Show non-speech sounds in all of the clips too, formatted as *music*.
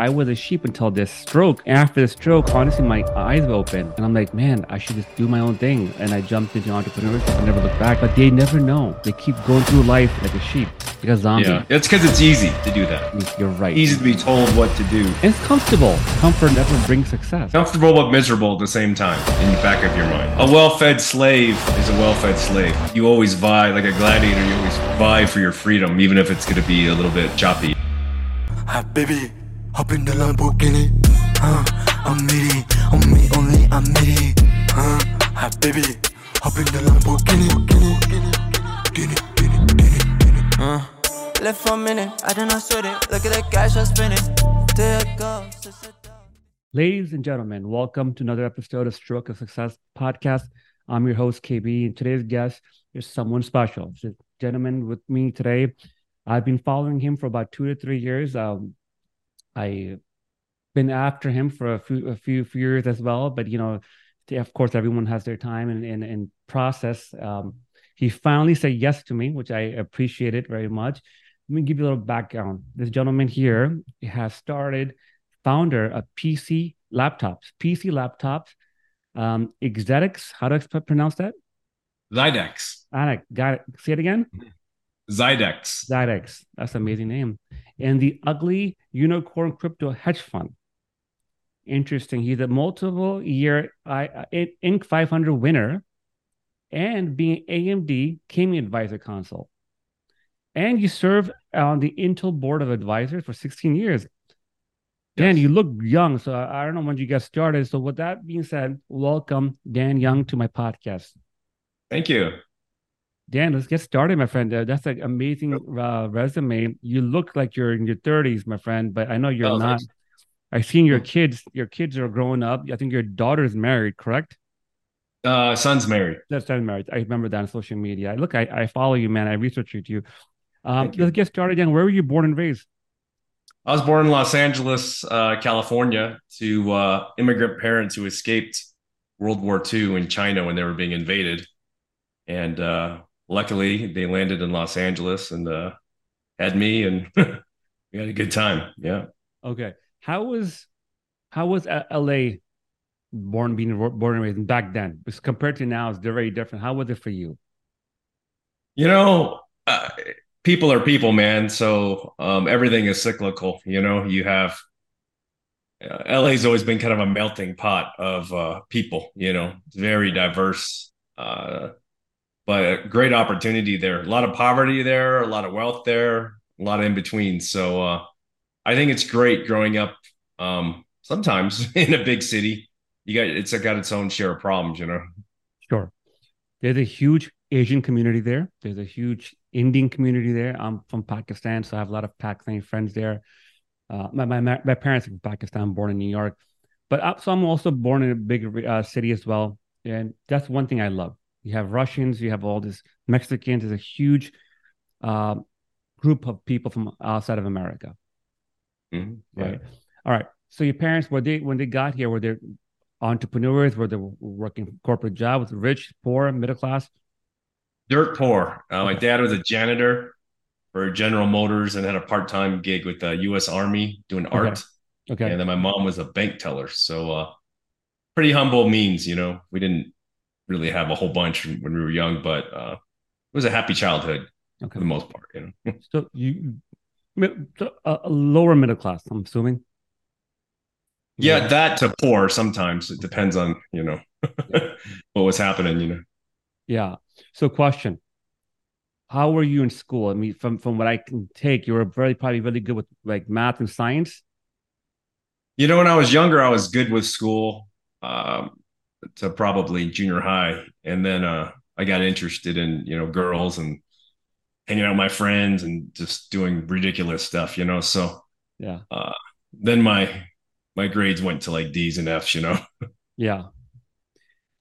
I was a sheep until this stroke. After the stroke, honestly, my eyes were open. And I'm like, man, I should just do my own thing. And I jumped into entrepreneurship and never looked back. But they never know. They keep going through life like a sheep, like a zombie. Yeah, it's because it's easy to do that. Mm, you're right. Easy to be told what to do. And it's comfortable. Comfort never brings success. Comfortable but miserable at the same time in the back of your mind. A well-fed slave is a well-fed slave. You always vie, like a gladiator, you always vie for your freedom, even if it's going to be a little bit choppy. Hi, baby. Hop in the Lamborghini. Huh? I'm needy. On me only, I'm needy. Huh? Hi, baby. Hop in the Lamborghini. Guinea, Guinea, Guinea, Guinea. Uh, left for a minute, I did not sweat it. Look at the cash I'm spending. There it goes. Ladies and gentlemen, welcome to another episode of Stroke of Success podcast. I'm your host, KB, and today's guest is someone special. It's a gentleman with me today. I've been following him for about two to three years. Um, I've been after him for a few, a few, few years as well, but you know, of course, everyone has their time and, and, and process. Um, he finally said yes to me, which I appreciated very much. Let me give you a little background. This gentleman here has started founder of PC laptops, PC laptops, um, Exetics. How do I pronounce that? Zydex. Anik, got it. Say it again. Zydex. Zydex. That's an amazing name. And the ugly unicorn crypto hedge fund. Interesting. He's a multiple year Inc. 500 winner and being AMD Gaming Advisor Council. And you serve on the Intel Board of Advisors for 16 years. Dan, you look young, so I don't know when you get started. So, with that being said, welcome Dan Young to my podcast. Thank you. Dan, let's get started, my friend. Uh, that's an amazing uh, resume. You look like you're in your 30s, my friend, but I know you're oh, not. Thanks. I've seen your kids. Your kids are growing up. I think your daughter's married, correct? Uh, son's married. That's son's married. I remember that on social media. Look, I, I follow you, man. I researched you. Um, let's get started, Dan. Where were you born and raised? I was born in Los Angeles, uh, California, to uh, immigrant parents who escaped World War II in China when they were being invaded, and uh, luckily they landed in Los Angeles and uh, had me, and *laughs* we had a good time. Yeah. Okay. How was how was LA born being born and raised back then? Because compared to now, it's very different. How was it for you? You know, uh, people are people, man. So um, everything is cyclical. You know, you have uh, LA's always been kind of a melting pot of uh, people. You know, it's very diverse, uh, but a great opportunity there. A lot of poverty there, a lot of wealth there, a lot of in between. So uh, I think it's great growing up. Um, sometimes *laughs* in a big city, you got it's got its own share of problems. You know. Sure. There's a huge Asian community there. There's a huge Indian community there. I'm from Pakistan, so I have a lot of Pakistani friends there. Uh, my, my my parents are from Pakistan, born in New York, but uh, so I'm also born in a big uh, city as well, and that's one thing I love. You have Russians, you have all this Mexicans. There's a huge uh, group of people from outside of America. Mm-hmm. Right. All right. So your parents, were they when they got here, were they entrepreneurs? Were they working corporate jobs? Rich, poor, middle class? dirt poor. Uh, my dad was a janitor for General Motors and had a part time gig with the U.S. Army doing art. Okay. okay. And then my mom was a bank teller. So, uh, pretty humble means, you know, we didn't really have a whole bunch when we were young, but uh, it was a happy childhood okay. for the most part, you know. *laughs* so, you, a lower middle class, I'm assuming. Yeah, yeah, that to poor sometimes. It depends on, you know, *laughs* what was happening, you know. Yeah. So, question: How were you in school? I mean, from from what I can take, you were very probably really good with like math and science. You know, when I was younger, I was good with school um, to probably junior high, and then uh, I got interested in you know girls and hanging out with my friends and just doing ridiculous stuff. You know, so yeah. Uh, then my my grades went to like D's and F's. You know. *laughs* yeah.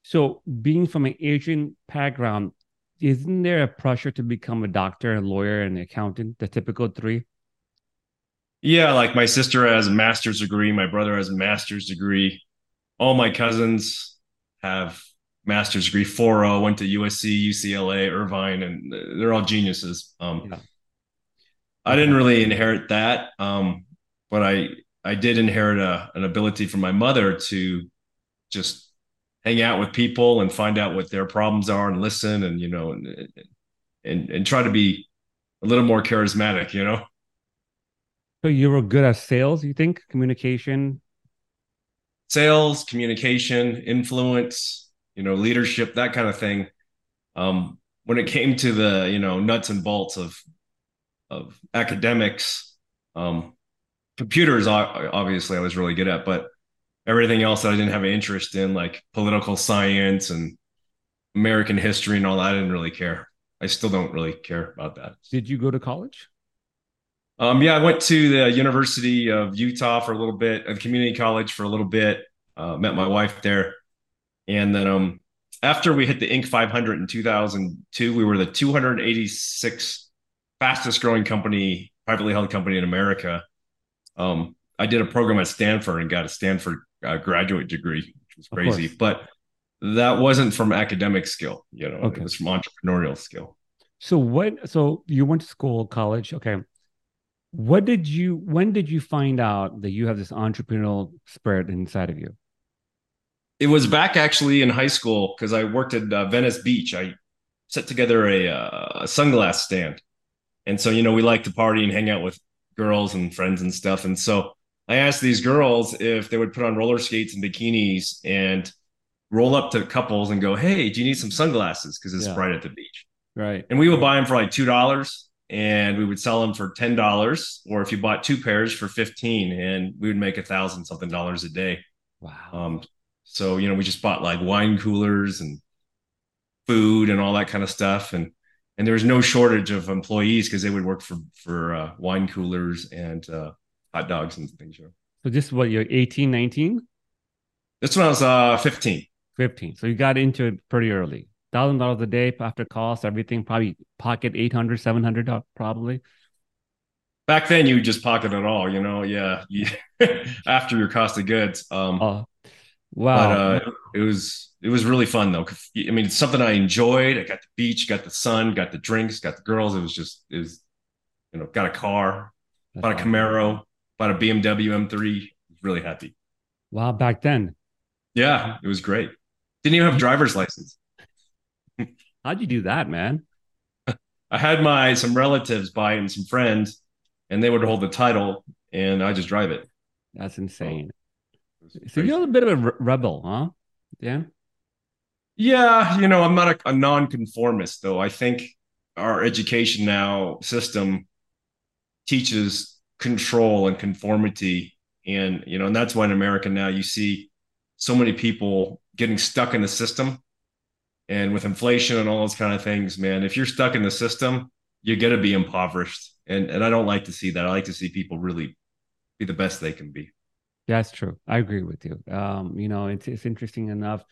So, being from an Asian background, isn't there a pressure to become a doctor, a lawyer, and an accountant? The typical three. Yeah, like my sister has a master's degree, my brother has a master's degree. All my cousins have master's degree. Foro went to USC, UCLA, Irvine, and they're all geniuses. Um, yeah. I didn't really inherit that, um, but I I did inherit a, an ability from my mother to just hang out with people and find out what their problems are and listen and you know and and, and try to be a little more charismatic, you know. So you were good at sales, you think? Communication? Sales, communication, influence, you know, leadership, that kind of thing. Um, when it came to the, you know, nuts and bolts of of academics, um, computers obviously I was really good at, but everything else that I didn't have an interest in, like political science and American history and all that, I didn't really care. I still don't really care about that. Did you go to college? Um, yeah, I went to the University of Utah for a little bit, a community college for a little bit. Uh, met my wife there, and then um, after we hit the Inc. 500 in 2002, we were the 286 fastest growing company, privately held company in America. Um, I did a program at Stanford and got a Stanford uh, graduate degree, which was crazy. But that wasn't from academic skill, you know, okay. it was from entrepreneurial skill. So what so you went to school, college, okay. What did you when did you find out that you have this entrepreneurial spirit inside of you? It was back actually in high school because I worked at uh, Venice Beach. I set together a, uh, a sunglass stand. And so, you know, we like to party and hang out with girls and friends and stuff. And so I asked these girls if they would put on roller skates and bikinis and roll up to couples and go, "Hey, do you need some sunglasses? Because it's yeah. bright at the beach." Right. And we would buy them for like two dollars, and we would sell them for ten dollars, or if you bought two pairs for fifteen, and we would make a thousand something dollars a day. Wow. Um. So you know, we just bought like wine coolers and food and all that kind of stuff, and and there was no shortage of employees because they would work for for uh, wine coolers and uh, hot dogs and things. You know. So this is what you're 18, 19? This one I was uh 15. 15. So you got into it pretty early. Thousand dollars a day after cost, everything probably pocket 800, 700 probably. Back then you just pocket it all, you know. Yeah. *laughs* after your cost of goods. Um oh, wow. But uh, it was it was really fun though. I mean, it's something I enjoyed. I got the beach, got the sun, got the drinks, got the girls. It was just it was, you know, got a car, That's bought a Camaro, bought a BMW M3. Really happy. Wow, back then. Yeah, it was great. Didn't even have a driver's license. How'd you do that, man? *laughs* I had my some relatives buy and some friends, and they would hold the title, and I just drive it. That's insane. Oh, so you're a bit of a rebel, huh? Yeah. Yeah, you know, I'm not a, a non-conformist though. I think our education now system teaches control and conformity, and you know, and that's why in America now you see so many people getting stuck in the system. And with inflation and all those kind of things, man, if you're stuck in the system, you're going to be impoverished. And, and I don't like to see that. I like to see people really be the best they can be. That's true. I agree with you. Um, you know, it's, it's interesting enough.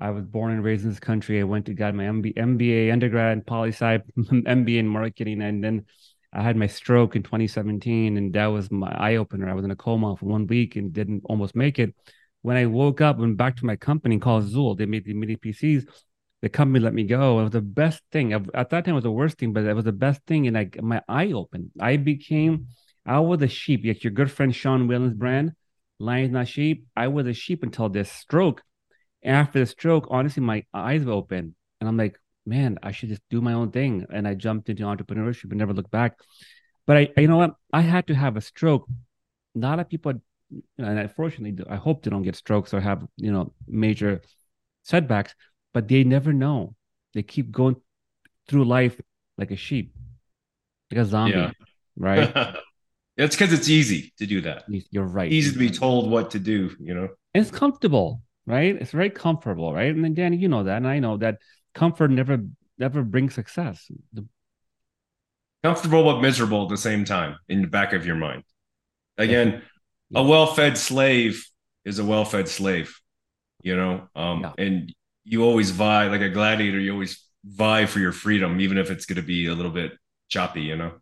I was born and raised in this country. I went to got my MB, MBA undergrad poli sci, *laughs* MBA in marketing, and then I had my stroke in 2017, and that was my eye opener. I was in a coma for one week and didn't almost make it when I woke up, went back to my company called Zool, they made the mini PCs. The company let me go. It was the best thing. At that time, it was the worst thing, but it was the best thing. And I, my eye opened. I became, I was a sheep. Like your good friend Sean Whalen's brand, Lions Not Sheep. I was a sheep until this stroke. And After the stroke, honestly, my eyes were open. And I'm like, man, I should just do my own thing. And I jumped into entrepreneurship and never looked back. But I, you know what? I had to have a stroke. A lot of people and unfortunately, I hope they don't get strokes or have you know major setbacks, but they never know. They keep going through life like a sheep, like a zombie, yeah. right? *laughs* it's because it's easy to do that. You're right. Easy to be told what to do, you know. And it's comfortable, right? It's very comfortable, right? And then Danny, you know that, and I know that comfort never never brings success. The... Comfortable but miserable at the same time in the back of your mind. Again, a well-fed slave is a well-fed slave you know um yeah. and you always vie like a gladiator you always vie for your freedom even if it's going to be a little bit choppy you know?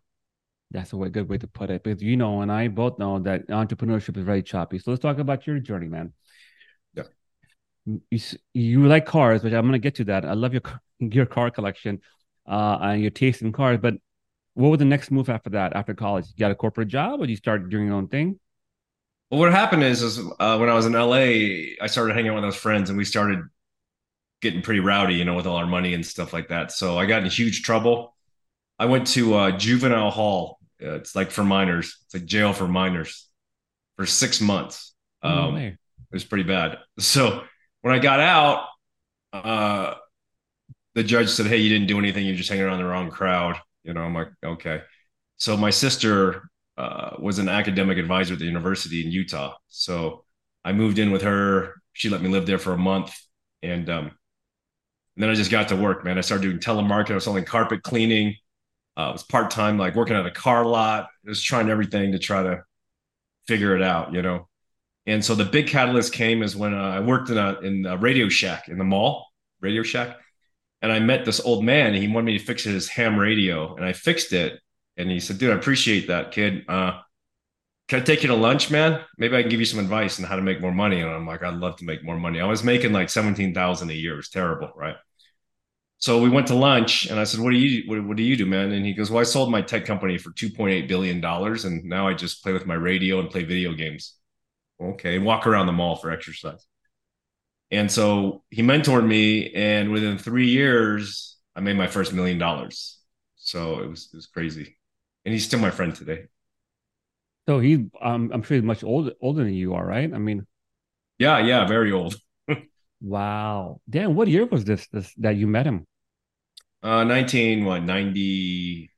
That's a way, good way to put it because you know and i both know that entrepreneurship is very choppy. So let's talk about your journey man. Yeah. You, you like cars which i'm going to get to that. I love your your car collection uh and your taste in cars but what was the next move after that after college? You got a corporate job or you start doing your own thing? Well, what happened is, is uh, when I was in LA, I started hanging out with those friends, and we started getting pretty rowdy, you know, with all our money and stuff like that. So I got in huge trouble. I went to uh, juvenile hall. Uh, it's like for minors. It's like jail for minors for six months. Um, way. it was pretty bad. So when I got out, uh, the judge said, "Hey, you didn't do anything. You're just hanging around the wrong crowd." You know, I'm like, okay. So my sister uh, was an academic advisor at the university in Utah. So I moved in with her. She let me live there for a month, and um, and then I just got to work, man. I started doing telemarketing. I was selling carpet cleaning. Uh, I was part time, like working at a car lot. Just trying everything to try to figure it out, you know. And so the big catalyst came is when uh, I worked in a in a Radio Shack in the mall, Radio Shack, and I met this old man. He wanted me to fix his ham radio, and I fixed it. And he said, "Dude, I appreciate that, kid. Uh, can I take you to lunch, man? Maybe I can give you some advice on how to make more money." And I'm like, "I'd love to make more money." I was making like seventeen thousand a year. It was terrible, right? So we went to lunch, and I said, "What do you what, what do you do, man?" And he goes, "Well, I sold my tech company for two point eight billion dollars, and now I just play with my radio and play video games." Okay, and walk around the mall for exercise. And so he mentored me, and within three years, I made my first million dollars. So it was it was crazy, and he's still my friend today. So he, um, I'm sure he's much older older than you are, right? I mean, Yeah, yeah, very old. Wow. Dan, what year was this, this that you met him? Uh, 19, what, 90,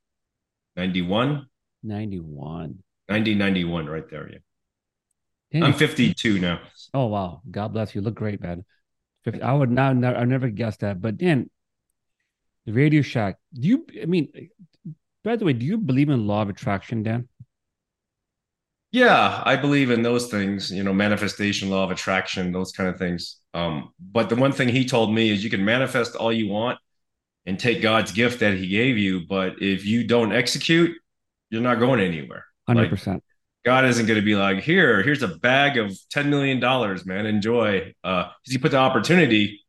91? 91. 90, 91, right there. Yeah. Dan, I'm 52 now. oh wow. God bless you. Look great, man. 50, I would not, I never guessed that. But Dan, the Radio Shack, do you, I mean, by the way, do you believe in law of attraction, Dan? Yeah, I believe in those things, you know, manifestation, law of attraction, those kind of things. Um, but the one thing he told me is you can manifest all you want and take God's gift that he gave you, but if you don't execute, you're not going anywhere. 100%. God isn't going to be like, here, here's a bag of $10 million, man, enjoy. Uh, he put the opportunity,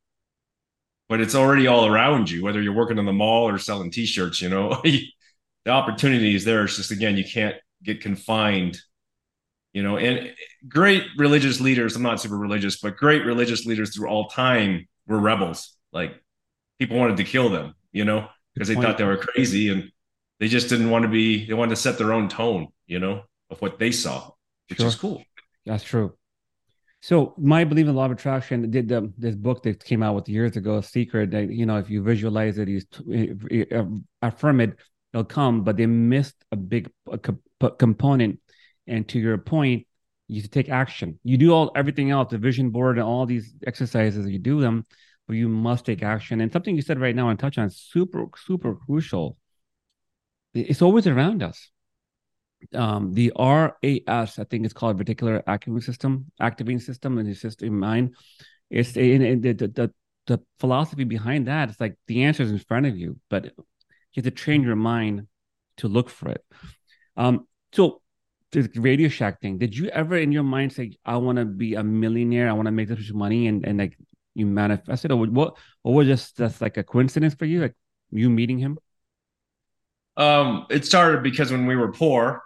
but it's already all around you, whether you're working in the mall or selling t-shirts, you know, *laughs* the opportunity is there. It's just, again, you can't get confined you know and great religious leaders i'm not super religious but great religious leaders through all time were rebels like people wanted to kill them you know because they thought they were crazy and they just didn't want to be they wanted to set their own tone you know of what they saw which Sure. is cool That's true. So my belief in law of attraction did the, this book that came out with years ago, Secret. That you know, if you visualize it, you uh, affirm it, it'll come. But they missed a big a co- component. And to your point, you take action. You do all everything else, the vision board and all these exercises. You do them, but you must take action. And something you said right now and touch on super super crucial. It's always around us um, the RAS, I think it's called reticular activating system, activating system in the system mind. It's in, in the, the the the philosophy behind that. It's like the answer is in front of you, but you have to train your mind to look for it. Um, so the Radio Shack thing. Did you ever in your mind say, "I want to be a millionaire. I want to make this much money," and and like you manifested, or what? Or was just that's like a coincidence for you, like you meeting him? um it started because when we were poor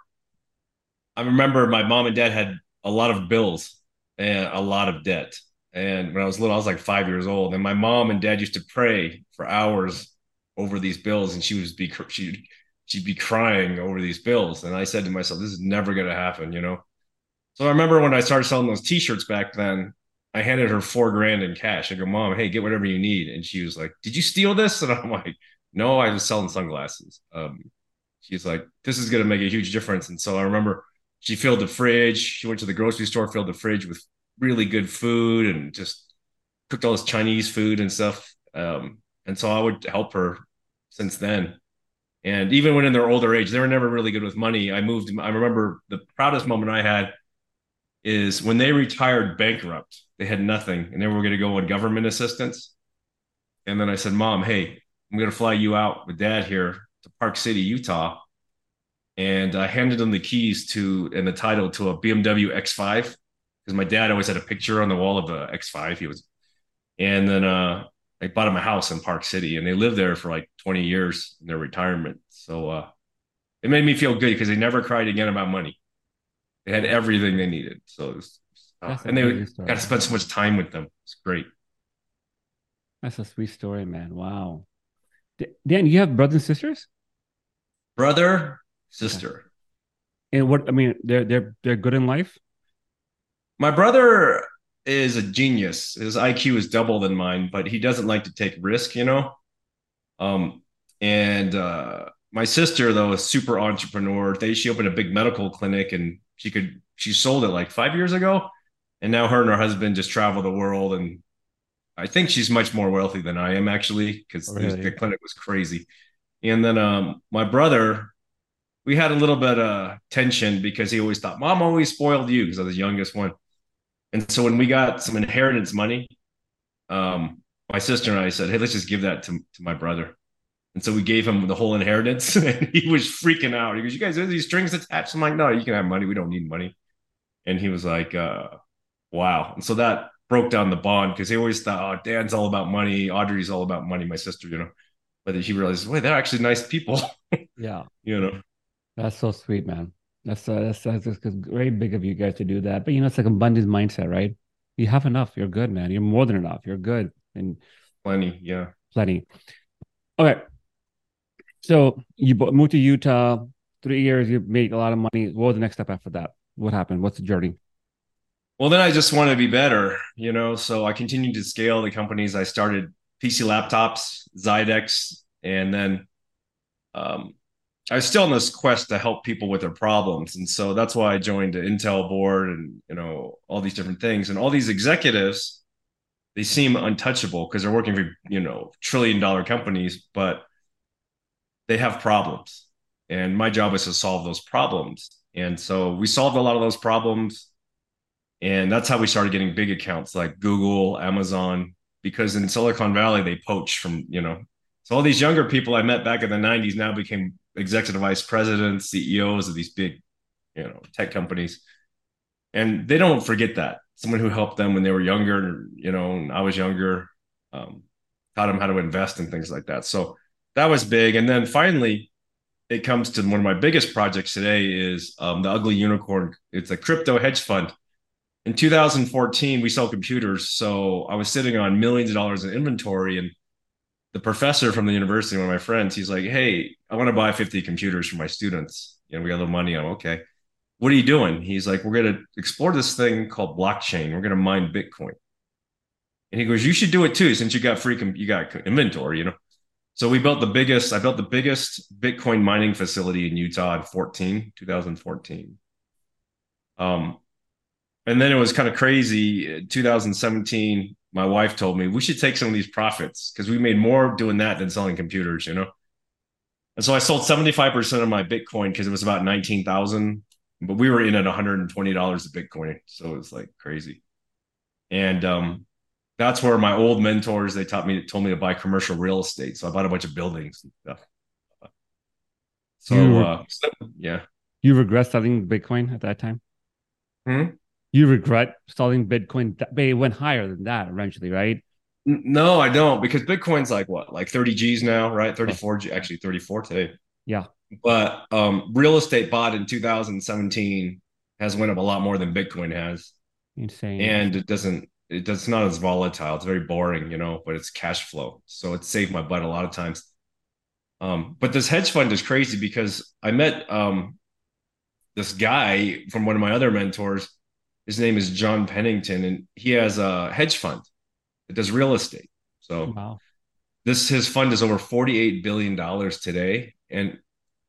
i remember my mom and dad had a lot of bills and a lot of debt and when i was little i was like five years old and my mom and dad used to pray for hours over these bills and she would be she'd she'd be crying over these bills. And i said to myself this is never going to happen you know? So i remember when i started selling those t-shirts back then i handed her four grand in cash. I go mom hey get whatever you need. And she was like did you steal this? *laughs* And i'm like no i was selling sunglasses. Um, she's like this is going to make a huge difference. And so i remember she filled the fridge. She went to the grocery store filled the fridge with really good food and just cooked all this chinese food and stuff. Um, and so i would help her since then and even when in their older age they were never really good with money. I moved i remember the proudest moment i had is when they retired bankrupt they had nothing and they were going to go on government assistance. And then i said mom hey i'm going to fly you out with dad here to park city utah. And I handed him the keys to and the title to a BMW X5 because my dad always had a picture on the wall of the X5. He was, and then uh, I bought him a house in Park City, and they lived there for like 20 years in their retirement. So uh, it made me feel good because they never cried again about money. They had everything they needed. So it was, uh, and they story. got to spend so much time with them. It's great. That's a sweet story, man. Wow. D- Dan, you have brothers and sisters? Brother, sister. And what I mean, they're they're they're good in life. My brother is a genius. His IQ is double than mine, but he doesn't like to take risk, you know. Um, and uh, my sister though is super entrepreneur. They she opened a big medical clinic and she could she sold it like five years ago, and now her and her husband just travel the world. And I think she's much more wealthy than I am actually because Really? the clinic was crazy. And then um, my brother, we had a little bit of tension because he always thought mom always spoiled you because I was the youngest one. And so when we got some inheritance money, um, my sister and I said, "Hey, let's just give that to, to my brother." And so we gave him the whole inheritance, *laughs* and he was freaking out. He goes, "You guys have these strings attached?" I'm like, "No, you can have money. We don't need money." And he was like, uh, "Wow!" And so that broke down the bond because he always thought, "Oh, Dan's all about money. Audrey's all about money." My sister, you know, but then he realized, "Wait, they're actually nice people," *laughs* Yeah. you know. That's so sweet, man. That's uh, that's that's, that's very big of you guys to do that. But you know, it's like abundance mindset, right? You have enough. You're good, man. You're more than enough. You're good and Plenty, yeah. plenty. Okay. So you moved to Utah. Three years. You made a lot of money. What was the next step after that? What happened? What's the journey? Well, then I just want to be better, you know. So I continued to scale the companies. I started PC laptops, Zydex, and then um, I was still on this quest to help people with their problems. And so that's why I joined the Intel board and, you know, all these different things. And all these executives, they seem untouchable because they're working for, you know, trillion dollar companies, but they have problems. And my job is to solve those problems. And so we solved a lot of those problems. And that's how we started getting big accounts like Google, Amazon, because in Silicon Valley, they poach from, you know, so all these younger people I met back in the 90s now became executive vice presidents, CEOs of these big, you know, tech companies. And they don't forget that. Someone who helped them when they were younger, you know, I was younger, um, taught them how to invest and things like that. So that was big. And then finally, it comes to one of my biggest projects today is um, the Ugly Unicorn. It's a crypto hedge fund. In 2014, we sell computers. So I was sitting on millions of dollars in inventory and the professor from the university, one of my friends, he's like, Hey, I want to buy 50 computers for my students. You know, we got a little money. I'm okay. What are you doing? He's like, We're going to explore this thing called blockchain. We're going to mine Bitcoin. And he goes, You should do it too, since you got free, com- you got inventory, you know? So we built the biggest, I built the biggest Bitcoin mining facility in Utah in 14, 2014. Um, and then it was kind of crazy. 2017, my wife told me we should take some of these profits because we made more doing that than selling computers, you know? And so I sold 75% of my Bitcoin because it was about 19,000, but we were in at $120 a Bitcoin. So it was like crazy. And um, that's where my old mentors, they taught me, told me to buy commercial real estate. So I bought a bunch of buildings and stuff. So, You- uh, so, yeah. You regret selling Bitcoin at that time? Hmm? You regret selling Bitcoin, but it went higher than that eventually, right? No, I don't because Bitcoin's like what, like 30 G's now, right? 34 G, actually 34 today. Yeah. But um, real estate bought in 2017 has went up a lot more than Bitcoin has, Insane. and it doesn't. It does it's not as volatile. It's very boring, you know, but it's cash flow, so it saved my butt a lot of times. Um, but this hedge fund is crazy because I met um this guy from one of my other mentors. His name is John Pennington, and he has a hedge fund that does real estate. So wow. this his fund is over 48 billion dollars today. And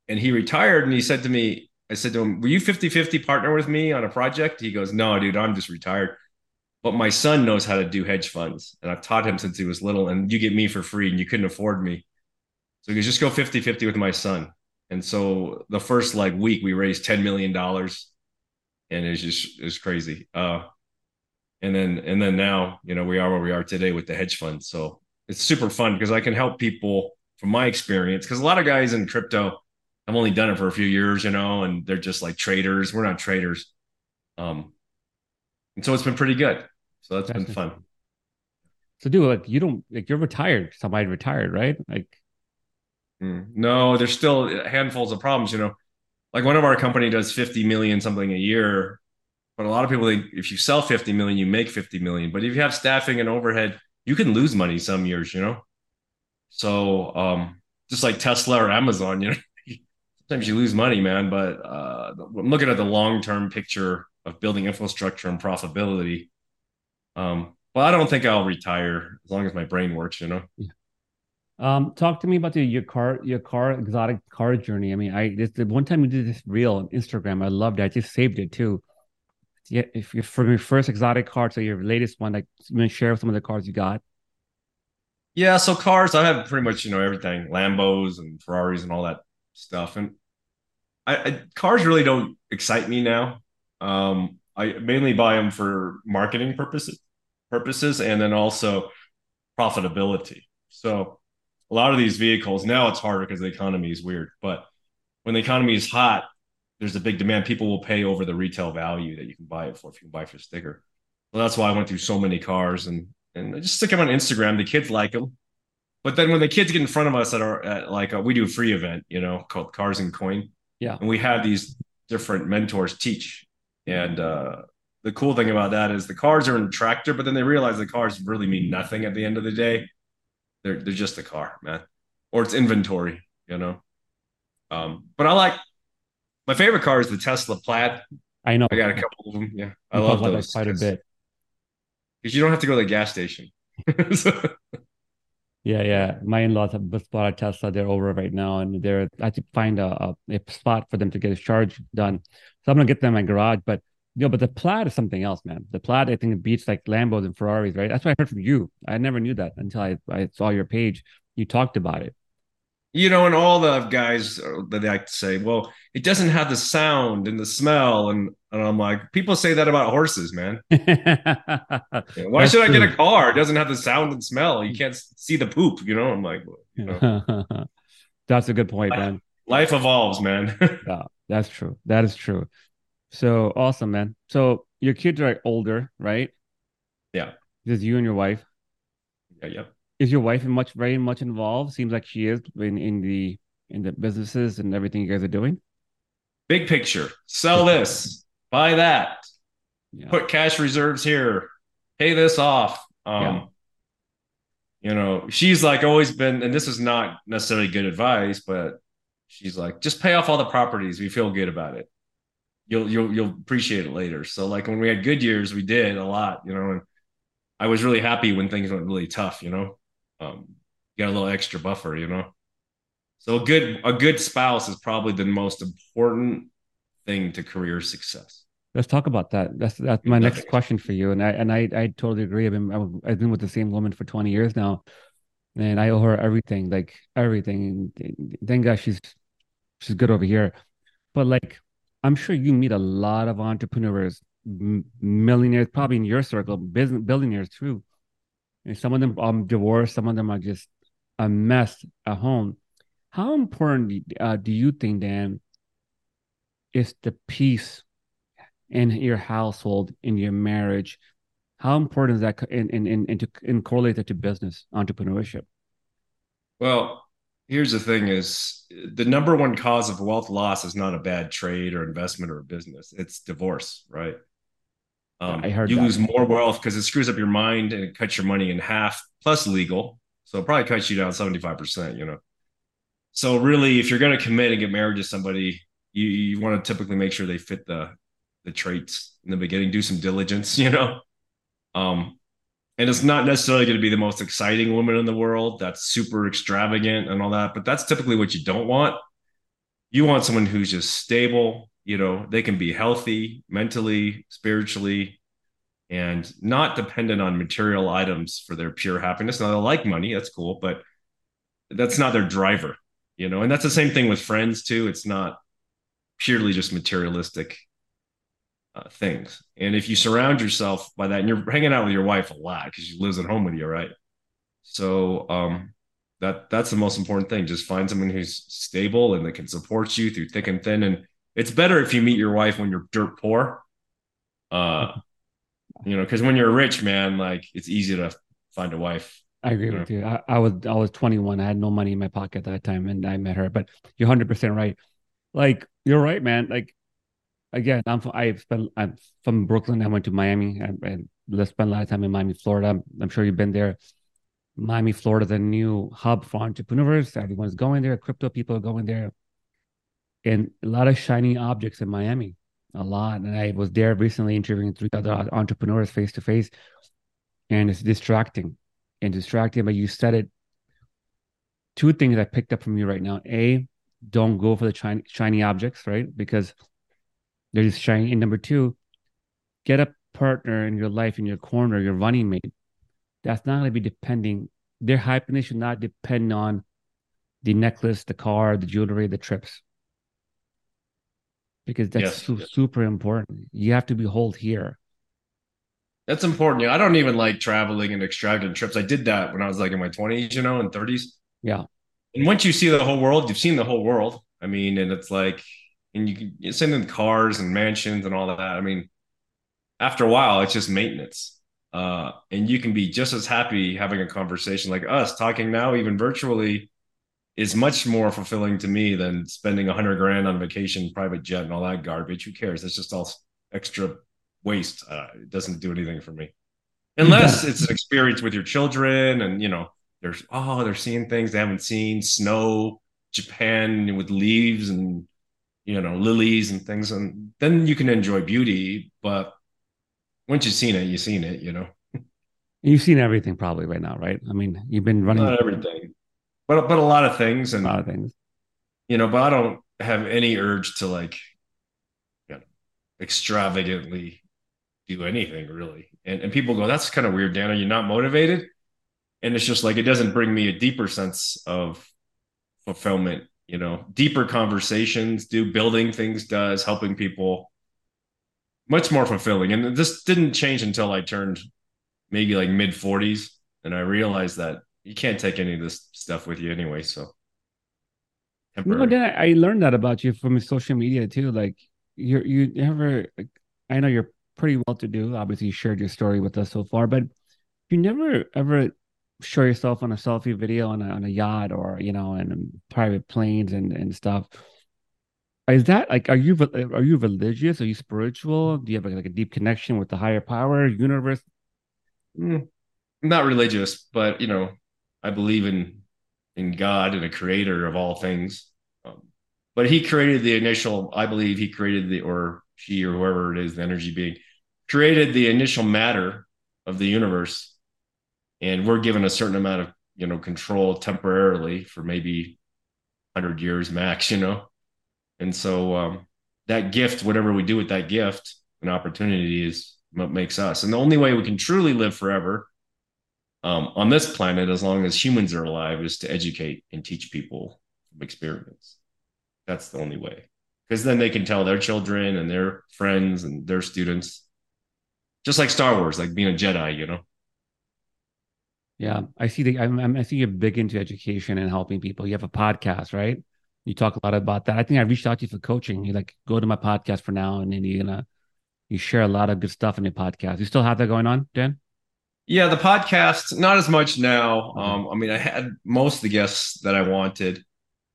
and he retired and he said to me i said to him will you 50-50 partner with me on a project? He goes no dude i'm just retired. But my son knows how to do hedge funds and i've taught him since he was little and you get me for free and you couldn't afford me. So he goes just go 50-50 with my son. And so the first like week we raised 10 million dollars and it's just it's crazy uh and then and then now you know we are where we are today with the hedge fund so it's super fun because I can help people from my experience. Because a lot of guys in crypto, I've only done it for a few years, you know, and they're just like traders. We're not traders. Um, and so it's been pretty good. So that's been fun. So, dude, like you don't like you're retired. Somebody retired, right? Like, Mm. No, there's still handfuls of problems, you know. Like one of our company does 50 million something a year, but a lot of people think if you sell 50 million, you make 50 million. But if you have staffing and overhead, you can lose money some years, you know. So um, just like Tesla or Amazon, you know, *laughs* sometimes you lose money, man. But uh, I'm looking at the long term picture of building infrastructure and profitability. Um, well, I don't think I'll retire as long as my brain works, you know. Yeah. Um, talk to me about your car, your car exotic car journey. I mean, I this the one time you did this reel on Instagram, I loved it. I just saved it too. Yeah, if you're from your first exotic car to your latest one, like you know, share some of the cars you got. Yeah, so cars, I have pretty much you know everything, Lambos and Ferraris and all that stuff, and I, I cars really don't excite me now. Um, I mainly buy them for marketing purposes, purposes, and then also profitability. So a lot of these vehicles now it's harder because the economy is weird, but when the economy is hot, there's a big demand. People will pay over the retail value that you can buy it for if you can buy it for a sticker. So that's why I went through so many cars and and I just stick them on Instagram. The kids like them. But then when the kids get in front of us at our at like a, we do a free event, you know, called Cars and Coin. Yeah. And we have these different mentors teach. And uh, the cool thing about that is the cars are in tractor, but then they realize the cars really mean nothing at the end of the day. They're they're just a car, man. Or it's inventory, you know. Um, but I like my favorite car is the Tesla Plaid. I know. I got a couple of them. Yeah. I You love those. quite a bit. Because you don't have to go to the gas station. So- *laughs* Yeah, yeah. My in-laws have just bought a Tesla. They're over right now, and they're I have to find a, a, a spot for them to get a charge done. So I'm gonna get them in my garage. But know, but the Plaid is something else, man. The Plaid, I think, it beats like Lambos and Ferraris, right? That's what I heard from you. I never knew that until I, I saw your page. You talked about it. you know, and all the guys uh, that they like to say, well, it doesn't have the sound and the smell. And, and I'm like, people say that about horses, man. *laughs* Why That's should I get a car? It doesn't have the sound and smell. You can't see the poop, you know? I'm like, you know, *laughs* That's a good point, man. life evolves, man. *laughs* Yeah, that's true. That is true. So awesome, man. So your kids are older, right? Yeah. Just you and your wife. yeah, yeah. Is your wife much very much involved? Seems like she is in in the in the businesses and everything you guys are doing. Big picture. Sell this, buy that, Yeah. put cash reserves here, pay this off. Um, Yeah. you know, she's like always been, and this is not necessarily good advice, but she's like, just pay off all the properties. We feel good about it. You'll you'll you'll appreciate it later. So like when we had good years, we did a lot, you know, and I was really happy when things went really tough, you know. Um, got a little extra buffer, you know. So a good a good spouse is probably the most important thing to career success. Let's talk about that. That's that's my Nothing. next question for you. And I and I I totally agree. I've been I've been with the same woman for 20 years now. And I owe her everything, like everything. And Thank God she's she's good over here. But like I'm sure you meet a lot of entrepreneurs, millionaires, probably in your circle, business billionaires too. And some of them are divorced, some of them are just a mess at home. How important uh, do you think, Dan, is the peace in your household, in your marriage? How important is that in in in, in, to, in correlated to business entrepreneurship? Well, here's the thing is the number one cause of wealth loss is not a bad trade or investment or a business. It's divorce, right? Um, I heard you that. lose more wealth because it screws up your mind and it cuts your money in half plus legal. So it probably cuts you down 75%, you know. So really, if you're going to commit and get married to somebody, you, you want to typically make sure they fit the the traits in the beginning, do some diligence, *laughs* you know. Um, and it's not necessarily going to be the most exciting woman in the world that's super extravagant and all that, but that's typically what you don't want. You want someone who's just stable, you know, they can be healthy mentally, spiritually, and not dependent on material items for their pure happiness. Now, they like money, that's cool, but that's not their driver, you know, and that's the same thing with friends too. It's not purely just materialistic uh, things. And if you surround yourself by that, and you're hanging out with your wife a lot because she lives at home with you, right? So um, that that's the most important thing. Just find someone who's stable and that can support you through thick and thin. And it's better if you meet your wife when you're dirt poor. Uh, you know, because when you're rich, man, like it's easy to find a wife. I agree Yeah. with you. I, I was I was 21. I had no money in my pocket at that time, and I met her. But you're 100 percent right. like you're right, man. Like again, I'm from, I spent I'm from Brooklyn. I went to Miami and, spend a lot of time in Miami, Florida. I'm, sure you've been there. Miami, Florida, the new hub for entrepreneurs. Everyone's going there. Crypto people are going there, and a lot of shiny objects in Miami. A lot, and I was there recently interviewing three other entrepreneurs face to face, and it's distracting, and distracting. But you said it. Two things I picked up from you right now: a, don't go for the shiny, shiny objects, right? Because they're just shiny. And number two, get a partner in your life, in your corner, your running mate. That's not going to be depending. Their happiness should not depend on the necklace, the car, the jewelry, the trips. Because that's Yes. su- super important. You have to be hold here. That's important. Yeah, I don't even like traveling and extravagant trips. I did that when I was like in my 20s, you know, and 30s. Yeah. And once you see the whole world, you've seen the whole world. I mean, and it's like, and you can send in cars and mansions and all that. I mean, after a while, it's just maintenance. Uh, and you can be just as happy having a conversation like us talking now, even virtually, is much more fulfilling to me than spending a hundred grand on a vacation, private jet, and all that garbage. Who cares? It's just all extra waste. Uh, it doesn't do anything for me, unless it's an experience with your children, and you know, there's oh, they're seeing things they haven't seen, snow, Japan with leaves and you know lilies and things, and then you can enjoy beauty. But once you've seen it, you've seen it. You know, You've seen everything probably right now, right? I mean, you've been running not everything, but but a lot of things, and a lot of things. you know, but I don't have any urge to like, you know, extravagantly do anything really. And and people go, that's kind of weird, Dan. Are you not motivated? And it's just like it doesn't bring me a deeper sense of fulfillment. You know, deeper conversations do building things does helping people much more fulfilling. And this didn't change until I turned maybe like mid 40s, and I realized that you can't take any of this stuff with you anyway. So No, then I, I learned that about you from social media too. Like you're you never I know you're pretty well to do. Obviously, you shared your story with us so far, but you never ever show yourself on a selfie video on a on a yacht or you know in private planes and and stuff. Is that like are you are you religious? Are you spiritual? Do you have like, like a deep connection with the higher power, universe? Mm, not religious, but you know, I believe in in God and a creator of all things. Um, but he created the initial, I believe he created the, or she or whoever it is, the energy being, created the initial matter of the universe. And we're given a certain amount of, you know, control temporarily for maybe 100 years max, you know? And so um, that gift, whatever we do with that gift, an opportunity is what makes us. And the only way we can truly live forever um, on this planet, as long as humans are alive, is to educate and teach people from experience. That's the only way. Because then they can tell their children and their friends and their students, just like Star Wars, like being a Jedi, you know? Yeah, I see the I'm, I'm- I see you're big into education and helping people. You have a podcast, right? You talk a lot about that. I think I reached out to you for coaching. You like go to my podcast for now, and then you're gonna you share a lot of good stuff in your podcast. You still have that going on, Dan? Yeah, the podcast, not as much now. Um, I mean, I had most of the guests that I wanted.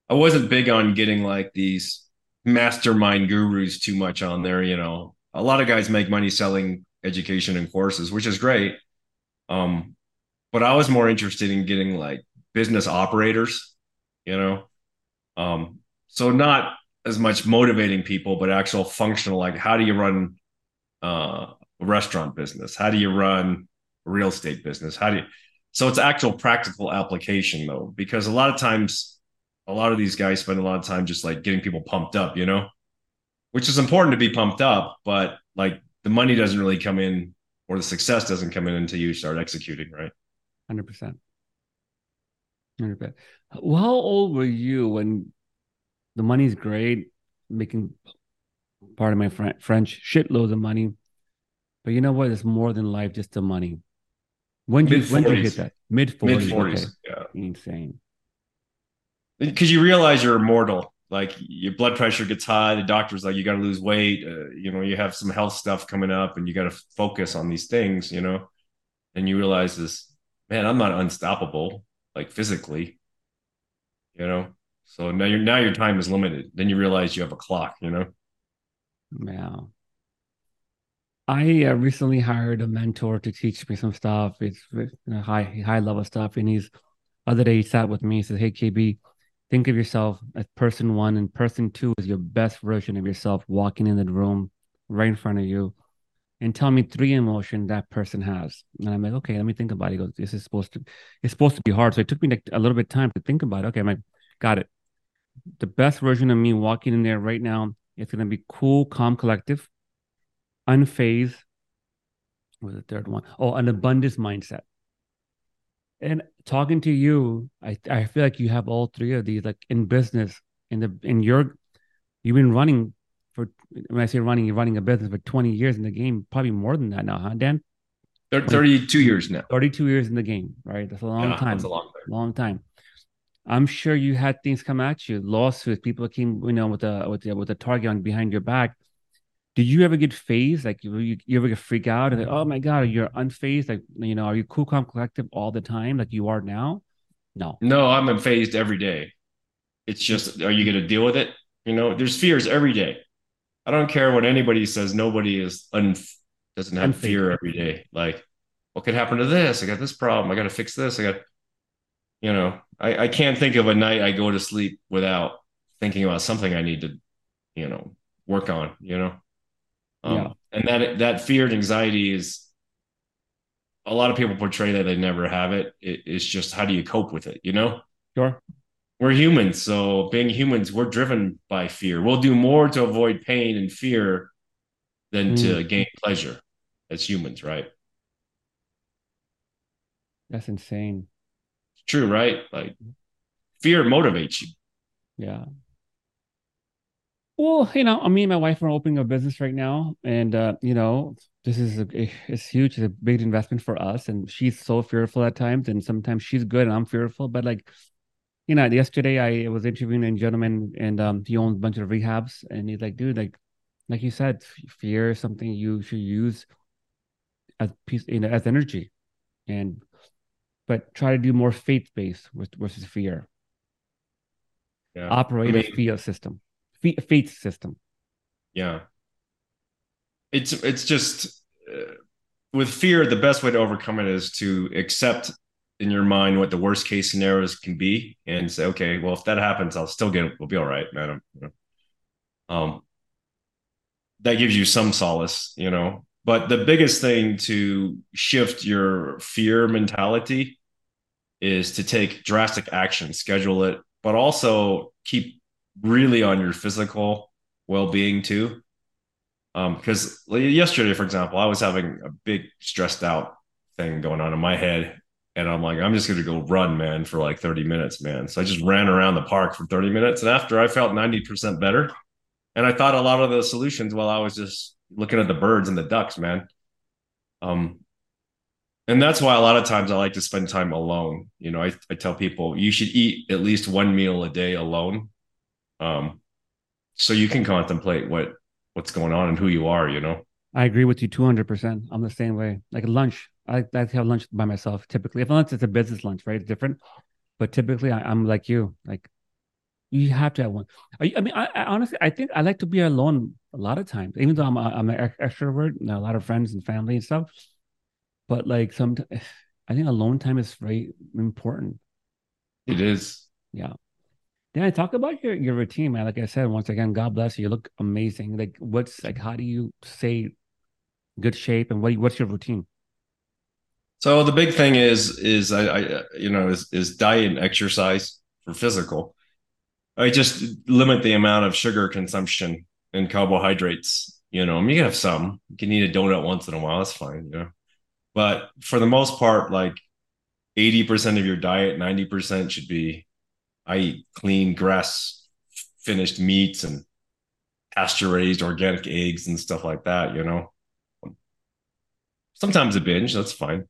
I wasn't big on getting like these mastermind gurus too much on there. You know, a lot of guys make money selling education and courses, which is great. Um, but I was more interested in getting like business operators, you know. Um, so not as much motivating people, but actual functional, like how do you run uh, a restaurant business? How do you run a real estate business? How do you? So it's actual practical application though, because a lot of times, a lot of these guys spend a lot of time just like getting people pumped up, you know, which is important to be pumped up, but like the money doesn't really come in or the success doesn't come in until you start executing, right? Hundred percent. Hundred percent. How old were you when the money's great, making part of my Fr- French shitloads of money, but you know what? It's more than life, just the money. When did you, when did you hit that? Mid forties, Okay. yeah. Insane. because you realize you're immortal. Like your blood pressure gets high, the doctor's like, you got to lose weight. Uh, you know, you have some health stuff coming up, and you got to focus on these things. You know, and you realize this, man, I'm not unstoppable, like physically. You know, So now your now your time is limited. Then you realize you have a clock, you know? Yeah. I uh, recently hired a mentor to teach me some stuff. It's you know, high high level stuff. And he's other day he sat with me. He says, "Hey KB, think of yourself as person one, and person two is your best version of yourself walking in the room right in front of you, and tell me three emotion that person has." And I'm like, "Okay, let me think about it." He goes, "This is supposed to it's supposed to be hard." So it took me like a little bit of time to think about it. Okay, I'm like, got it. The best version of me walking in there right now is going to be cool, calm, collective unfazed. What was the third one? Oh, an abundance mindset. And talking to you, I, I feel like you have all three of these, like in business, in the in your you've been running for when I say running, you're running a business for 20 years in the game, probably more than that now, huh, Dan? 32 years now. 32 years in the game, right? That's a long Yeah, time. that's a long time. long time. I'm sure you had things come at you, lawsuits, people came, you know, with a with a with a target on behind your back. Did you ever get phased? Like you, you, you ever get freak out and like, oh my god, you're unfazed? Like you know, are you cool, calm, collective all the time, like you are now? No. No, I'm unfazed every day. It's just, are you going to deal with it? You know, there's fears every day. I don't care what anybody says. Nobody is un doesn't have fear every day. Like, what could happen to this? I got this problem. I got to fix this. I got, you know, I, I can't think of a night I go to sleep without thinking about something I need to, you know, work on. You know, um, Yeah. and that that fear and anxiety is. A lot of people portray that they never have it. it. It's just how do you cope with it? You know Sure. We're humans so being humans we're driven by fear. We'll do more to avoid pain and fear than to gain pleasure as humans right? That's insane. it's true right? Like fear motivates you. Yeah. Well, you know, me and my wife are opening a business right now, and uh, you know, this is a it's huge, it's a big investment for us, and she's so fearful at times, and sometimes she's good and I'm fearful, but like, you know, yesterday I was interviewing a gentleman, and um, he owns a bunch of rehabs, and he's like, dude, like, like you said, fear is something you should use as piece, you know, as energy, and but try to do more faith based versus fear. yeah Operate I a mean- faith system, Fe- faith system. yeah it's it's just uh, with fear the best way to overcome it is to accept in your mind what the worst case scenarios can be and say okay well if that happens i'll still get we'll be all right man. Um that gives you some solace you know? But the biggest thing to shift your fear mentality is to take drastic action schedule it but also keep really on your physical well-being too. Um because yesterday for example i was having a big stressed out thing going on in my head and i'm like i'm just going to go run man for like 30 minutes man. So i just ran around the park for 30 minutes. And after i felt 90% better. And i thought a lot of the solutions while i was just looking at the birds and the ducks man. Um and that's why a lot of times i like to spend time alone. You know i, I tell people you should eat at least one meal a day alone. Um so you can contemplate what what's going on and who you are you know? I agree with you 200%. I'm the same way. Like lunch, I I like to have lunch by myself typically. If unless it's a business lunch, right? It's different. But typically, I, I'm like you. Like, you have to have one. You- I mean, I, I honestly, I think I like to be alone a lot of times, even though I'm, a, I'm an extrovert, and a lot of friends and family and stuff. But like, some, *sighs* I think alone time is very important. it is Yeah. Then I talk about your your routine, man. Like I said, once again, God bless you. You look amazing. Like, what's like, how do you stay good shape, and what what's your routine? So the big thing is is I, I you know is is diet and exercise for physical. I just limit the amount of sugar consumption and carbohydrates. You know, I mean, you can have some. You can eat a donut once in a while. That's fine. You know, but for the most part, like eighty percent of your diet, ninety percent should be. I eat clean, grass finished meats and pasture raised organic eggs and stuff like that. You know, sometimes a binge. That's fine.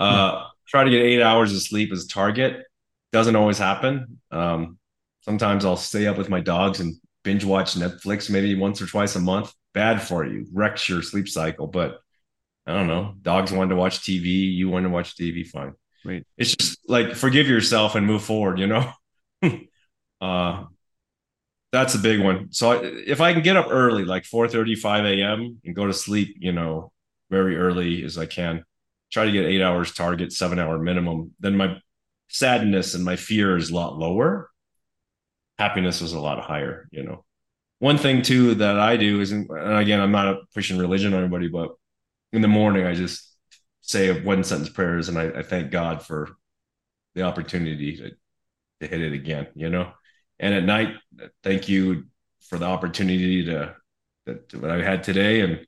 Uh, try to get eight hours of sleep as a target. Doesn't always happen. Um, sometimes I'll stay up with my dogs and binge watch Netflix maybe once or twice a month. Bad for you, wrecks your sleep cycle. But I don't know. Dogs want to watch TV. You want to watch TV. Fine. Right. It's just like forgive yourself and move forward. You know. *laughs* Uh, that's a big one. So I, if I can get up early, like 4 5 a.m. and go to sleep, you know, very early as I can, try to get eight hours target, seven hour minimum, then my sadness and my fear is a lot lower. Happiness is a lot higher, you know. One thing too that I do is, and again, I'm not pushing religion on anybody, but in the morning I just say one sentence prayers and I, I thank God for the opportunity to, to hit it again, you know. And at night, thank you for the opportunity to that what I had today, and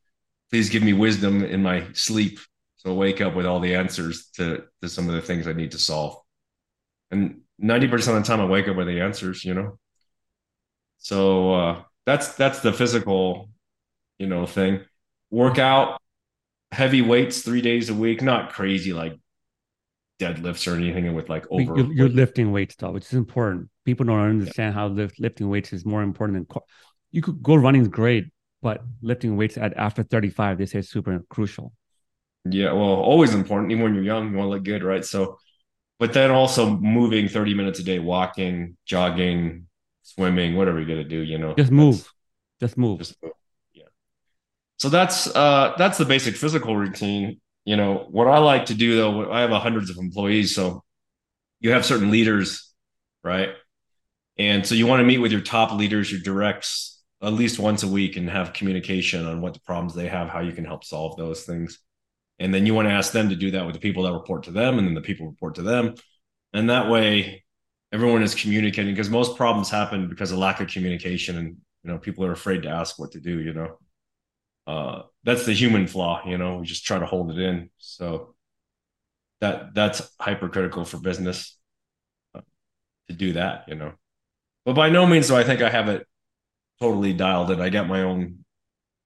please give me wisdom in my sleep so I wake up with all the answers to to some of the things I need to solve. And ninety percent of the time, I wake up with the answers, you know. So uh, that's that's the physical, you know, thing. Workout, heavy weights three days a week, not crazy like deadlifts or anything with like over. You're, you're lifting weights though, which is important. People don't understand yeah. how lift, lifting weights is more important than you could go running is great, but lifting weights at after 35, they say is super crucial. Yeah, well, always important. Even when you're young, you want to look good, right? So, but then also moving 30 minutes a day, walking, jogging, swimming, whatever you're gonna do, you know. Just move. Just move. Just move. Yeah. So that's uh that's the basic physical routine. You know, what I like to do though, I have hundreds of employees, so you have certain leaders, right? And so you want to meet with your top leaders, your directs, at least once a week and have communication on what the problems they have, how you can help solve those things. And then you want to ask them to do that with the people that report to them, and then the people report to them. And that way everyone is communicating because most problems happen because of lack of communication and you know people are afraid to ask what to do, you know? Uh, that's the human flaw you know? We just try to hold it in. So that that's hypercritical for business uh, to do that you know? But by no means do i think i have it totally dialed in. I get my own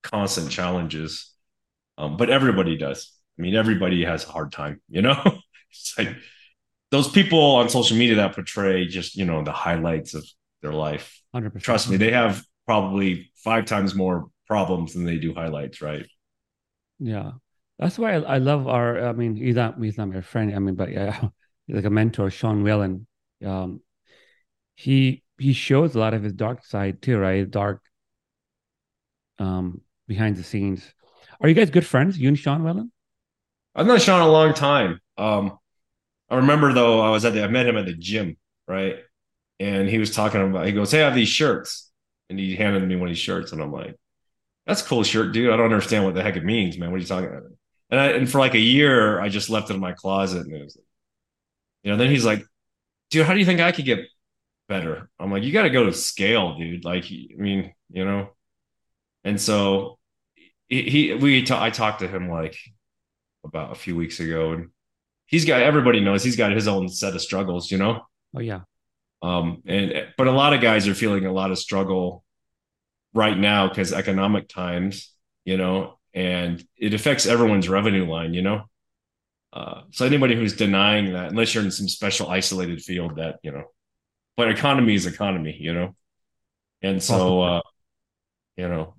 constant challenges um, but everybody does i mean everybody has a hard time you know *laughs* it's like those people on social media that portray just you know the highlights of their life 100%. trust me they have probably five times more problems than they do highlights, right? Yeah, that's why I, I love our. I mean, he's not he's not my friend. I mean, but yeah, *laughs* like a mentor, Sean Whalen. Um, he he shows a lot of his dark side too, right? Dark, um, behind the scenes. Are you guys good friends, you and Sean Whalen? I've known Sean a long time. Um, I remember though, I was at the, I met him at the gym, right? And he was talking about, he goes, Hey, I have these shirts. And he handed me one of these shirts. And I'm like, that's a cool shirt, dude. I don't understand what the heck it means, man. What are you talking about? And I, and for like a year, I just left it in my closet, and it was, you know. Then he's like, dude, how do you think I could get better? I'm like, you got to go to scale, dude. Like, I mean, you know. And so he, he we I talked to him like about a few weeks ago, and he's got everybody knows he's got his own set of struggles, you know. Oh yeah. Um, and but a lot of guys are feeling a lot of struggle right now because economic times, you know, and it affects everyone's revenue line, you know. Uh, so anybody who's denying that, unless you're in some special isolated field, that you know, but economy is economy, you know, and so uh, you know,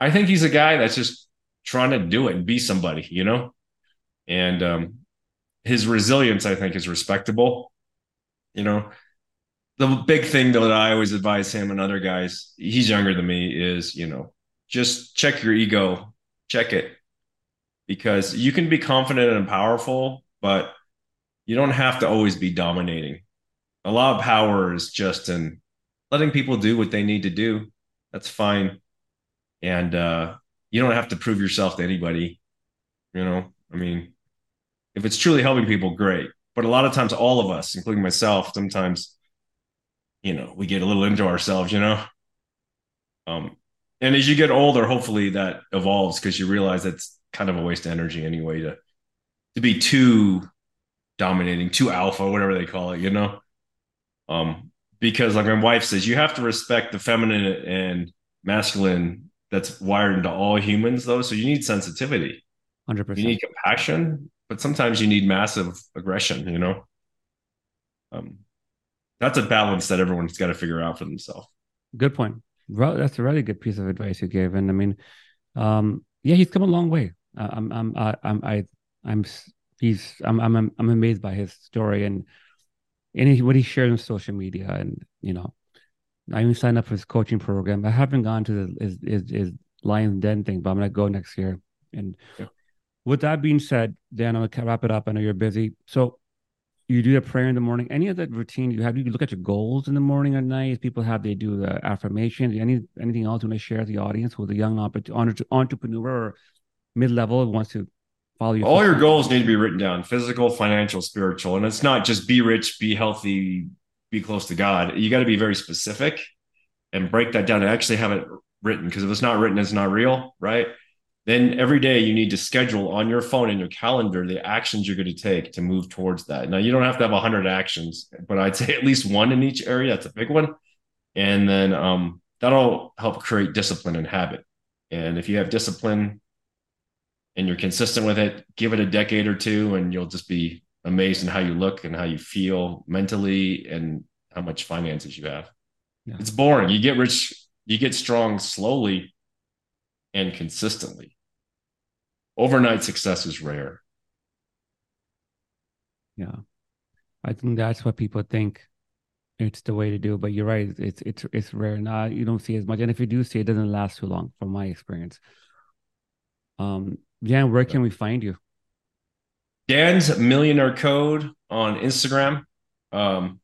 I think he's a guy that's just trying to do it and be somebody, you know, and um, his resilience, I think, is respectable. You know, the big thing that I always advise him and other guys, he's younger than me, is you know, just check your ego, check it. Because you can be confident and powerful, but you don't have to always be dominating. A lot of power is just in letting people do what they need to do. That's fine. And uh, you don't have to prove yourself to anybody. You know, I mean, if it's truly helping people, great. But a lot of times, all of us, including myself, sometimes you know, we get a little into ourselves, you know. Um, and as you get older, hopefully that evolves because you realize that's kind of a waste of energy anyway to to be too dominating, too alpha, whatever they call it, you know. Um, because like my wife says, you have to respect the feminine and masculine that's wired into all humans, though. So you need sensitivity. Hundred percent. You need compassion, but sometimes you need massive aggression. You know. Um, that's a balance that everyone's got to figure out for themselves. Good point. Well, that's a really good piece of advice you gave, and I mean, um, yeah, he's come a long way. Uh, I'm, I'm, I, I'm, I, I'm, he's, I'm, I'm, I'm amazed by his story and, and he, what he shares on social media, and you know, I even signed up for his coaching program. I haven't gone to the his his, his Lions Den thing, but I'm gonna go next year. And Yeah. With that being said, Dan, I'm gonna wrap it up. I know you're busy, so you do the prayer in the morning. Any of that routine you have? You look at your goals in the morning or night. People have they do the affirmations. Any anything else you want to share with the audience with a young entrepreneur or mid level who wants to follow you? All your goals need to be written down physical, financial, spiritual. And it's not just be rich, be healthy, be close to God. You got to be very specific and break that down and actually have it written. Because if it's not written, it's not real, right? Then every day you need to schedule on your phone and your calendar the actions you're going to take to move towards that. Now, you don't have to have 100 actions, but I'd say at least one in each area. That's a big one. And then um, that'll help create discipline and habit. And if you have discipline, and you're consistent with it, give it a decade or two, and you'll just be amazed in how you look and how you feel mentally and how much finances you have. Yeah. It's boring. You get rich, you get strong slowly and consistently. Overnight success is rare. Yeah. I think that's what people think it's the way to do. But you're right. It's it's it's rare. Now you don't see as much. And if you do see it doesn't last too long from my experience. Um Dan, where can we find you? Dan's Millionaire Code on Instagram. Um,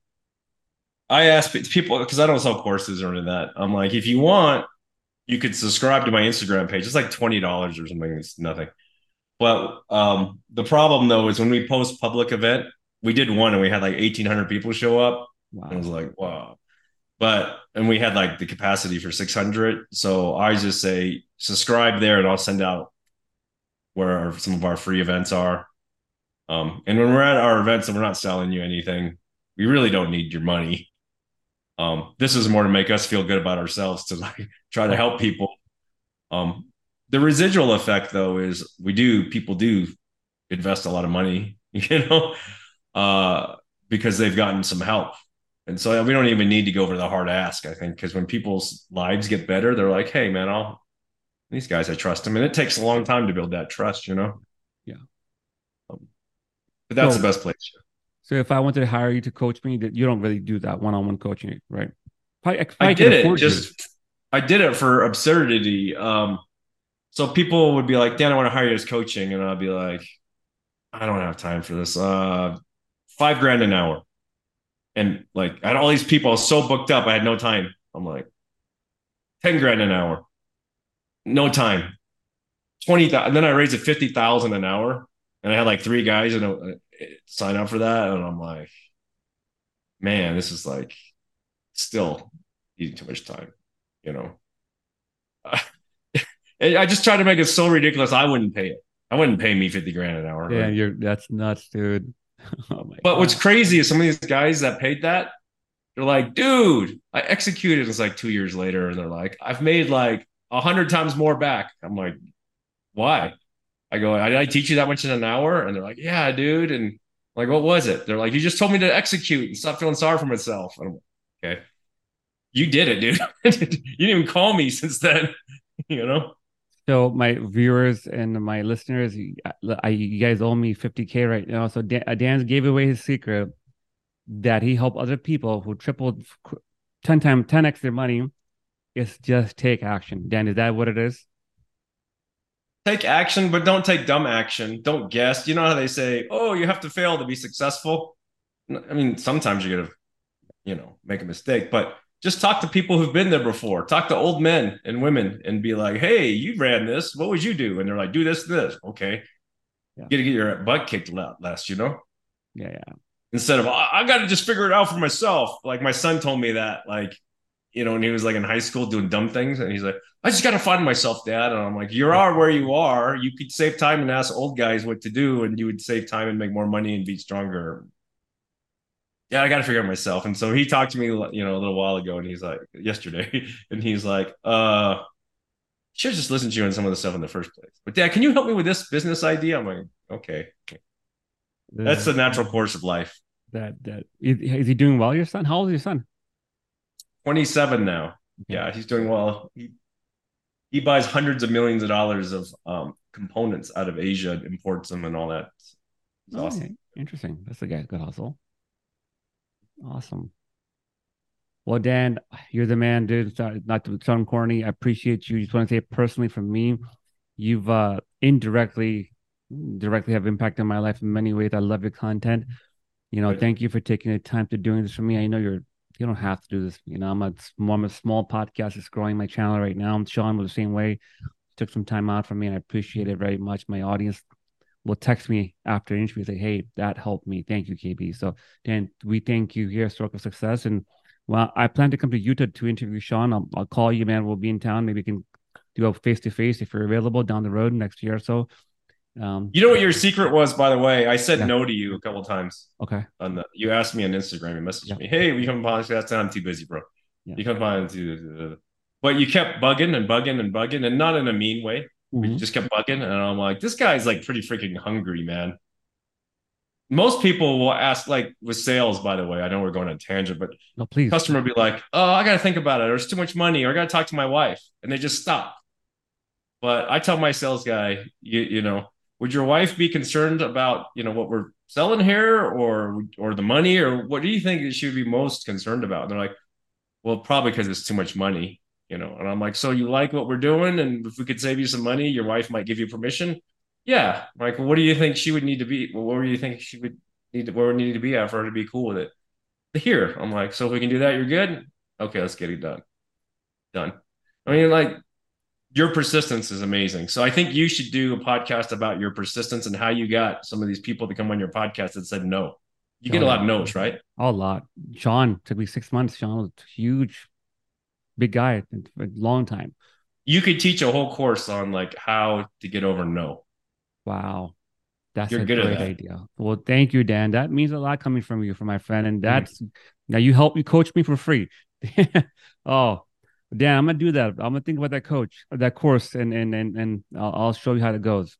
I ask people because I don't sell courses or any of that. I'm like, if you want, you could subscribe to my Instagram page. It's like twenty dollars or something. It's nothing. But um, the problem though is when we post public event, we did one and we had like eighteen hundred people show up. I was like, wow. But and we had like the capacity for 600. So I just say subscribe there and I'll send out where our, some of our free events are. Um, and when we're at our events and we're not selling you anything, we really don't need your money. Um, this is more to make us feel good about ourselves to like try to help people. Um, the residual effect though is we do people do invest a lot of money, *laughs* you know, uh, because they've gotten some help. And so we don't even need to go over the hard ask, I think, because when people's lives get better, they're like, hey, man, I'll, these guys, I trust them. And it takes a long time to build that trust, you know? Yeah. Um, but that's So- the best place. So if I wanted to hire you to coach me, that you don't really do that one-on-one coaching, right? I probably did it afford you. just, I did it for absurdity. Um, so people would be like, Dan, I want to hire you as coaching. And I'd be like, I don't have time for this. Uh, five grand an hour. And like, I had all these people, I was so booked up, I had no time. I'm like, 10 grand an hour. No time. 20,000. And then I raised it 50,000 an hour. And I had like three guys and uh, sign up for that. And I'm like, man, this is like still eating too much time, you know? *laughs* I just tried to make it so ridiculous. I wouldn't pay it. I wouldn't pay me 50 grand an hour. Yeah, right? you're that's nuts, dude. *laughs* oh my But what's crazy is some of these guys that paid that, they're like, dude, I executed. It's like two years later, and they're like, I've made like a hundred times more back. I'm like, why? I go, did I teach you that much in an hour? And they're like, yeah, dude. And I'm like, what was it? They're like, you just told me to execute and stop feeling sorry for myself. And I'm like, okay, you did it, dude. *laughs* you didn't even call me since then, *laughs* you know? So my viewers and my listeners, you- I, you guys owe me 50k right now. So Dan, uh, Dan gave away his secret that he helped other people who tripled 10 times 10x their money. Is just take action. Dan, is that what it is? take action, but don't take dumb action. Don't guess. You know how they say, "Oh, you have to fail to be successful." I mean, sometimes you're gonna, you know, make a mistake, but just talk to people who've been there before. Talk to old men and women, and be like, "Hey, you ran this. What would you do?" And they're like, "Do this, this." Okay, Yeah. you got to get your butt kicked last, you know. Yeah, yeah. Instead of I, I got to just figure it out for myself. Like my son told me that, like, you know, when he was like in high school doing dumb things, and he's like, I just got to find myself, Dad. And I'm like, you are where you are. You could save time and ask old guys what to do, and you would save time and make more money and be stronger. Yeah, I got to figure out myself. And so he talked to me, you know, a little while ago, and he's like, yesterday, *laughs* and he's like, uh, should have just listened to you on some of the stuff in the first place. But Dad, can you help me with this business idea? I'm like, okay, that's the natural course of life. That that is, is he doing well? Your son? How old is your son? 27 now. Yeah, he's doing well. He he buys hundreds of millions of dollars of um, components out of Asia, imports them, and all that. It's Oh, awesome. Interesting. That's a guy good hustle. Awesome. Well, Dan, you're the man, dude. Not to sound corny. I appreciate you. Just want to say personally from me, you've uh indirectly directly have impacted my life in many ways. I love your content. You know, thank you for taking the time to doing this for me. I know you're you don't have to do this. You know, I'm a, I'm a small podcast. It's growing my channel right now. Sean was the same way. Took some time out for me, and I appreciate it very much. My audience will text me after an interview say, "Hey, that helped me. Thank you, KB." So, Dan, we thank you here, Stroke of Success, and well, I plan to come to Utah to interview Sean. I'll, I'll call you, man. We'll be in town. Maybe we can do a face to face if you're available down the road next year or so. Um, you know what your secret was, by the way? I said yeah. no to you a couple times. Okay. On the, you asked me on Instagram. You messaged yeah. me, "Hey, we come podcast?" I'm too busy, bro. Yeah. You come on to, but you kept bugging and bugging and bugging, and not in a mean way. Mm-hmm. Just kept bugging, and I'm like, this guy's like pretty freaking hungry, man. Most people will ask, like with sales, by the way. I know we're going on tangent, but no, please. Customer will be like, "Oh, I got to think about it. There's too much money, or I got to talk to my wife," and they just stop. But I tell my sales guy, you, you know, would your wife be concerned about you know what we're selling here or or the money or what do you think she would be most concerned about and they're like well probably because it's too much money you know and i'm like so you like what we're doing and if we could save you some money your wife might give you permission yeah I'm like what do you think she would need to be well, what do you think she would need to where would need to be at for her to be cool with it here i'm like so if we can do that you're good okay let's get it done done i mean like your persistence is amazing. So I think you should do a podcast about your persistence and how you got some of these people to come on your podcast that said no. You get a oh, lot of no's, right? A lot. Sean took me six months. Sean was huge, big guy, a long time. You could teach a whole course on like how to get over no. Wow. That's You're a great idea. Well, thank you, Dan. That means a lot coming from you, from my friend. And that's mm-hmm. now you help you coach me for free. *laughs* oh, Dan, I'm gonna do that. I'm gonna think about that coach, that course, and and and and I'll, I'll show you how it goes.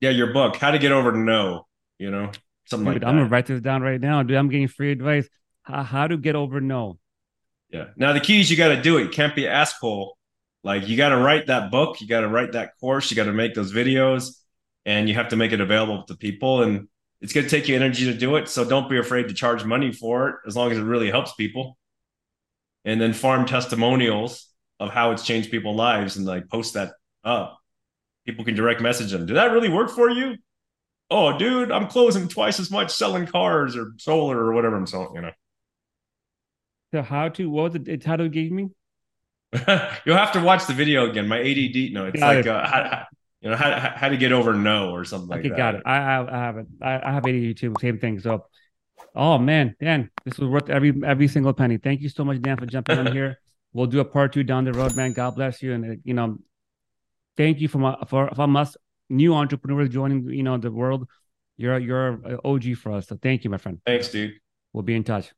Yeah, your book, How to Get Over No. You know, something dude, like that. I'm gonna write this down right now, dude. I'm getting free advice. How, how to get over no. Yeah. Now the key is you got to do it. You can't be asshole. Like you got to write that book. You got to write that course. You got to make those videos, and you have to make it available to people. And it's going to take you energy to do it. So don't be afraid to charge money for it, as long as it really helps people. And then farm testimonials of how it's changed people's lives and like post that up. People can direct message them. Did that really work for you? Oh, dude, I'm closing twice as much selling cars or solar or whatever I'm selling, you know. So how to what was it? It's how to give me? *laughs* You'll have to watch the video again. My ADD, no, it's got like it. uh, how, you know how, how to get over no or something okay, like that. Got it. I have I have it. I, I have ADD too. Same thing. So, oh man, Dan, this was worth every every single penny. Thank you so much, Dan, for jumping on here *laughs* we'll do a part two down the road, man. God bless you, and uh, you know, thank you from uh, for from us new entrepreneurs joining you know the world. You're you're uh, an OG for us, so thank you, my friend. Thanks, dude. We'll be in touch.